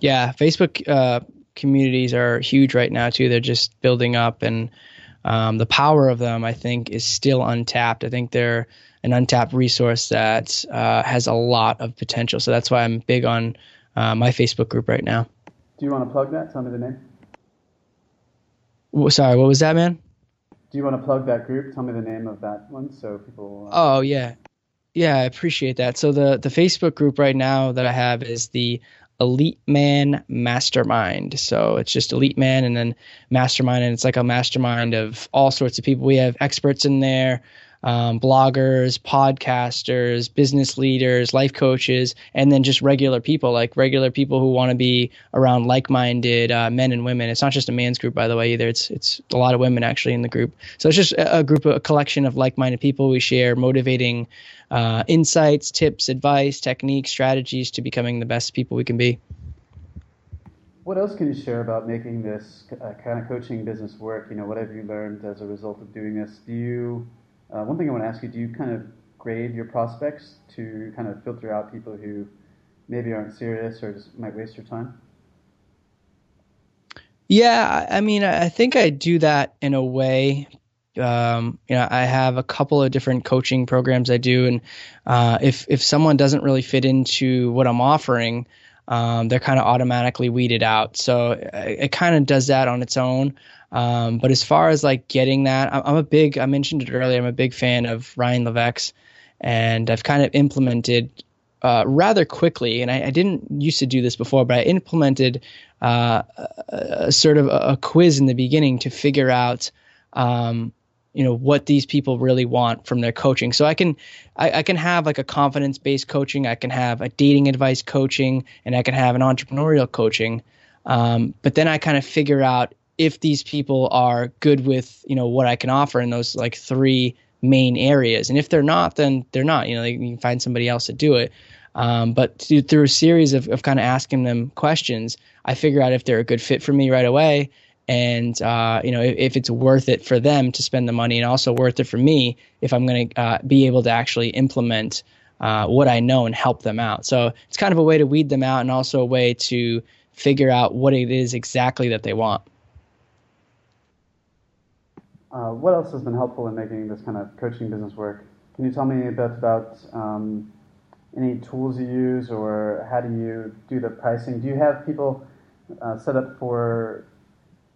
Yeah, Facebook uh, communities are huge right now too. They're just building up, and um, the power of them, I think, is still untapped. I think they're an untapped resource that uh, has a lot of potential. So that's why I'm big on uh, my Facebook group right now. Do you want to plug that? Tell me the name. Well, sorry, what was that, man? Do you want to plug that group? Tell me the name of that one so people. Uh... Oh yeah, yeah, I appreciate that. So the the Facebook group right now that I have is the Elite Man Mastermind. So it's just Elite Man and then Mastermind, and it's like a mastermind of all sorts of people. We have experts in there. Um, bloggers, podcasters, business leaders, life coaches, and then just regular people, like regular people who want to be around like-minded uh, men and women. It's not just a man's group, by the way, either. It's it's a lot of women actually in the group. So it's just a, group, a collection of like-minded people. We share motivating uh, insights, tips, advice, techniques, strategies to becoming the best people we can be. What else can you share about making this uh, kind of coaching business work? You know, what have you learned as a result of doing this? Do you, uh, one thing I want to ask you, do you kind of grade your prospects to kind of filter out people who maybe aren't serious or just might waste your time? Yeah, I mean, I think I do that in a way. Um, you know, I have a couple of different coaching programs I do, and uh, if if someone doesn't really fit into what I'm offering, um, they're kind of automatically weeded out. So it, it kind of does that on its own. Um, but as far as like getting that, I'm a big, I mentioned it earlier, I'm a big fan of Ryan Levesque, and I've kind of implemented uh, rather quickly, and I, I, didn't used to do this before, but I implemented uh, a, a, sort of a, a, quiz in the beginning to figure out um, you know what these people really want from their coaching. So i can i, I can have like a confidence based coaching. I can have a dating advice coaching and i can have an entrepreneurial coaching. Um, but then i kind of figure out if these people are good with you know what i can offer in those like three main areas. And if they're not then they're not you know you can find somebody else to do it. Um, but to, through a series of, of kind of asking them questions i figure out if they're a good fit for me right away and uh, you know if, if, it's worth it for them to spend the money and also worth it for me if i'm going to uh, be able to actually implement uh, what i know and help them out. So it's kind of a way to weed them out and also a way to figure out what it is exactly that they want. Uh, what else has been helpful in making this kind of coaching business work? Can you tell me a bit about um, any tools you use or how do you do the pricing? Do you have people uh, set up for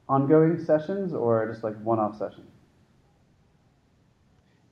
ongoing sessions or just like one-off sessions?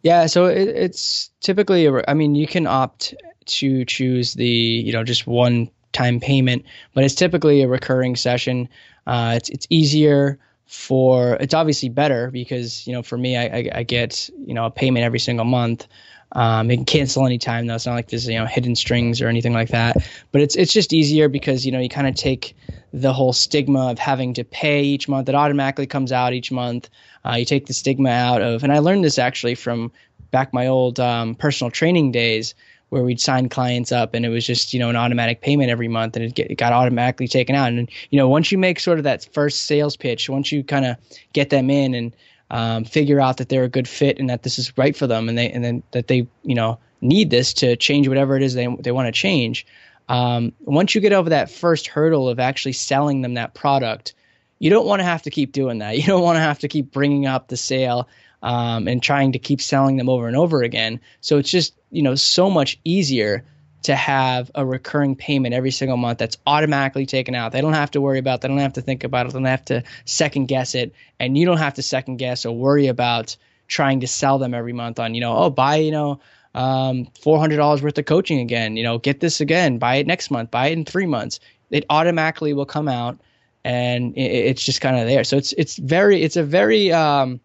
Yeah, so it, it's typically, I mean, you can opt to choose the, you know, just one time payment, but it's typically a recurring session. Uh, it's it's easier for it's obviously better because you know for me I, I, I get you know a payment every single month. Um, it can cancel anytime though. It's not like there's you know hidden strings or anything like that. But it's it's just easier because you know you kind of take the whole stigma of having to pay each month. It automatically comes out each month. Uh, you take the stigma out of, and I learned this actually from back my old um, personal training days where we'd sign clients up and it was just you know an automatic payment every month and it, get, it got automatically taken out and you know once you make sort of that first sales pitch once you kind of get them in and um, figure out that they're a good fit and that this is right for them and they and then that they you know need this to change whatever it is they they want to change. Um, once you get over that first hurdle of actually selling them that product, you don't want to have to keep doing that. You don't want to have to keep bringing up the sale um, and trying to keep selling them over and over again. So it's just you know so much easier to have a recurring payment every single month that's automatically taken out. They don't have to worry about. They don't have to think about it. They don't have to second guess it, and you don't have to second guess or worry about trying to sell them every month on you know oh buy you know um, four hundred dollars worth of coaching again. You know get this again. Buy it next month. Buy it in three months. It automatically will come out, and it, it's just kind of there. So it's it's very it's a very um,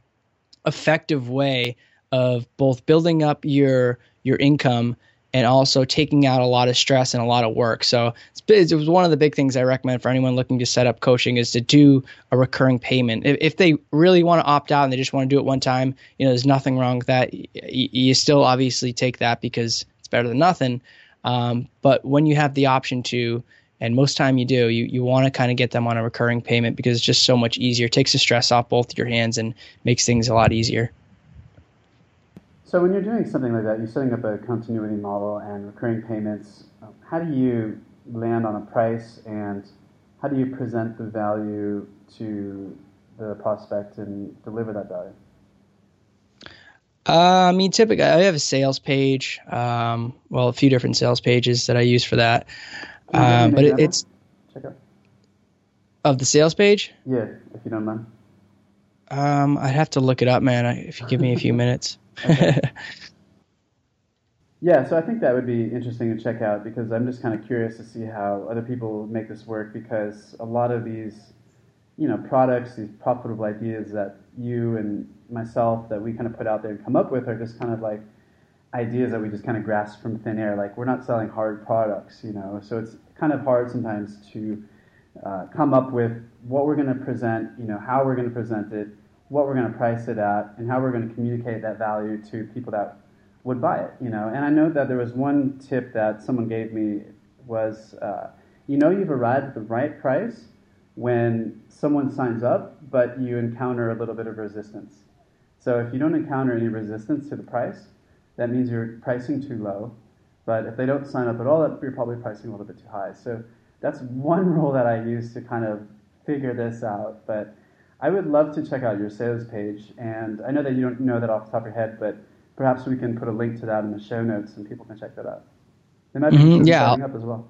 effective way of both building up your your income and also taking out a lot of stress and a lot of work. So it was one of the big things I recommend for anyone looking to set up coaching is to do a recurring payment. If, if they really want to opt out and they just want to do it one time, you know, there's nothing wrong with that. You, you still obviously take that because it's better than nothing. Um, but when you have the option to, and most time you do, you, you want to kind of get them on a recurring payment because it's just so much easier. It takes the stress off both your hands and makes things a lot easier. So when you're doing something like that, you're setting up a continuity model and recurring payments. How do you land on a price and how do you present the value to the prospect and deliver that value? Uh, I mean, typically, I have a sales page. Um, well, a few different sales pages that I use for that. Um, but it, it's of the sales page. Yeah, if you don't mind. Um, I'd have to look it up, man. If you give me a few minutes. yeah, so I think that would be interesting to check out because I'm just kind of curious to see how other people make this work because a lot of these, you know products, these profitable ideas that you and myself that we kind of put out there and come up with are just kind of like ideas that we just kind of grasp from thin air. Like we're not selling hard products, you know. So it's kind of hard sometimes to uh, come up with what we're going to present, you know, how we're going to present it, what we're going to price it at, and how we're going to communicate that value to people that would buy it, you know. And I know that there was one tip that someone gave me was, uh, you know, you've arrived at the right price when someone signs up, but you encounter a little bit of resistance. So if you don't encounter any resistance to the price, that means you're pricing too low. But if they don't sign up at all, you're probably pricing a little bit too high. So that's one rule that I use to kind of figure this out. But I would love to check out your sales page. And I know that you don't know that off the top of your head, but perhaps we can put a link to that in the show notes and people can check that out. Imagine mm-hmm, yeah. up as well.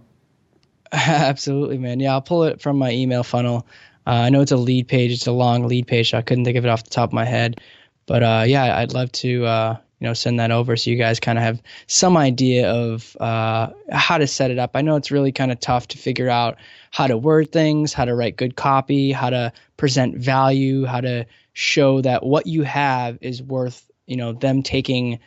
Absolutely, man. Yeah, I'll pull it from my email funnel. Uh, I know it's a lead page. It's a long lead page. So I couldn't think of it off the top of my head. But uh, yeah, I'd love to uh, you know send that over so you guys kind of have some idea of uh, how to set it up. I know it's really kind of tough to figure out how to word things, how to write good copy, how to present value, how to show that what you have is worth you know them taking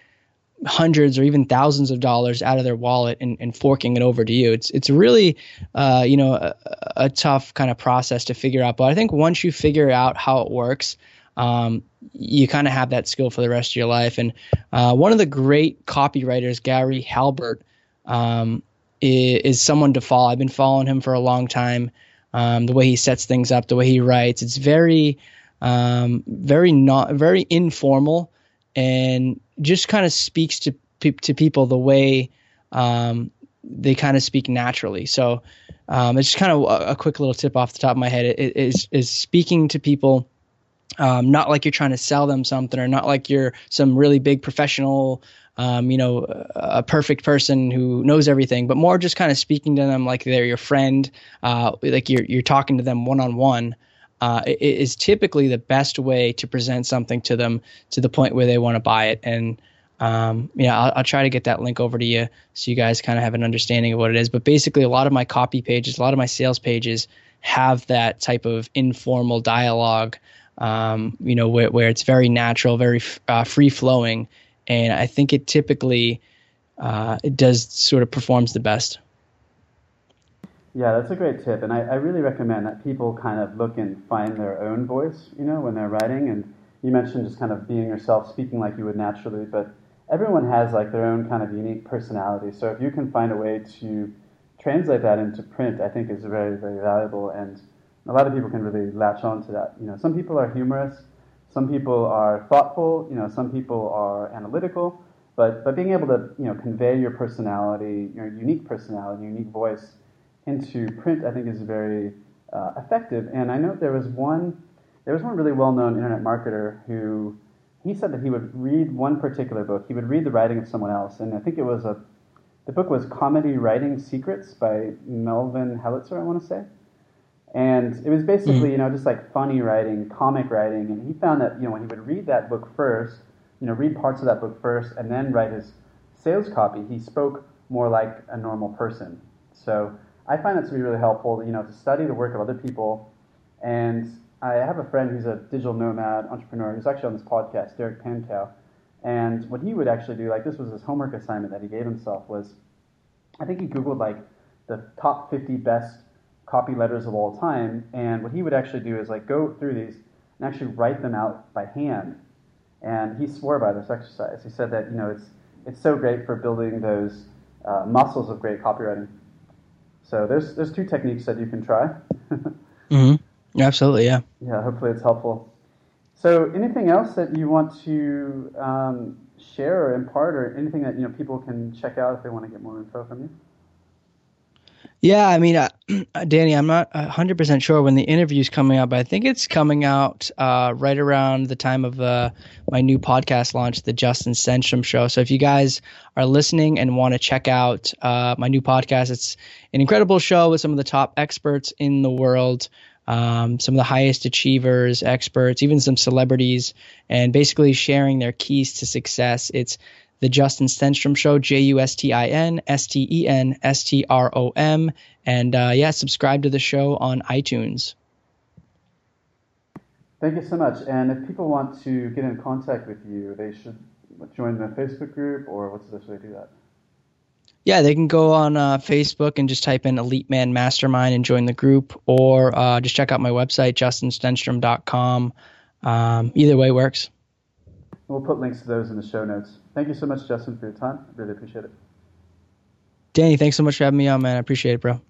hundreds or even thousands of dollars out of their wallet and, and forking it over to you. It's it's really uh, you know a, a tough kind of process to figure out. But I think once you figure out how it works, um, you kind of have that skill for the rest of your life. And uh, one of the great copywriters, Gary Halbert, um, is, is, someone to follow. I've been following him for a long time. Um, the way he sets things up, the way he writes, it's very, um, very not very informal, and just kind of speaks to to people the way um, they kind of speak naturally. So um, it's just kind of a, a, quick little tip off the top of my head. It, is is speaking to people um, not like you're trying to sell them something or not like you're some really big professional um, you know a perfect person who knows everything but more just kind of speaking to them like they're your friend uh, like you're, you're talking to them one-on-one uh, is typically the best way to present something to them to the point where they want to buy it and um, yeah, I'll, I'll, try to get that link over to you so you guys kind of have an understanding of what it is. But basically, a lot of my copy pages, a lot of my sales pages have that type of informal dialogue um, you know, where, where it's very natural, very uh, free flowing, and I think it typically uh, it does sort of performs the best. Yeah, that's a great tip, and I, I, really recommend that people kind of look and find their own voice, you know, when they're writing. And you mentioned just kind of being yourself, speaking like you would naturally, but everyone has like their own kind of unique personality. So if you can find a way to translate that into print, I think is very, very valuable. And a lot of people can really latch on to that. You know, some people are humorous, some people are thoughtful, you know, some people are analytical, but but being able to you know convey your personality, your unique personality, unique voice into print, I think is very uh, effective. And I know there was one there was one really well-known internet marketer who he said that he would read one particular book. He would read the writing of someone else, and I think it was a the book was Comedy Writing Secrets by Melvin Helitzer, I want to say. And it was basically, mm-hmm. you know, just like funny writing, comic writing. And he found that, you know, when he would read that book first, you know, read parts of that book first and then write his sales copy, he spoke more like a normal person. So I find that to be really helpful, you know, to study the work of other people. And I have a friend who's a digital nomad entrepreneur who's actually on this podcast, Derek Pankow. And what he would actually do, like this was his homework assignment that he gave himself, was I think he Googled like the top 50 best copy letters of all time. And what he would actually do is like go through these and actually write them out by hand. And he swore by this exercise. He said that you know it's it's so great for building those uh, muscles of great copywriting. So there's there's two techniques that you can try. mm-hmm. Absolutely, yeah. Yeah, hopefully it's helpful. So anything else that you want to um, share or impart, or anything that you know people can check out if they want to get more info from you? Yeah, I mean, uh, Danny, I'm not 100% sure when the interview's coming out, but I think it's coming out uh, right around the time of uh, my new podcast launch, The Justin Stenstrom Show. So if you guys are listening and want to check out uh, my new podcast, it's an incredible show with some of the top experts in the world. Um, some of the highest achievers, experts, even some celebrities, and basically sharing their keys to success. It's the Justin Stenstrom Show, J U S T I N S T E N S T R O M. And uh, yeah, subscribe to the show on iTunes. Thank you so much. And if people want to get in contact with you, they should join the Facebook group, or what's the best way to do that? Yeah, they can go on uh, Facebook and just type in Elite Man Mastermind and join the group, or uh, just check out my website, justinstenstrom.com. Um, either way works. We'll put links to those in the show notes. Thank you so much, Justin, for your time. Really appreciate it. Danny, thanks so much for having me on, man. I appreciate it, bro.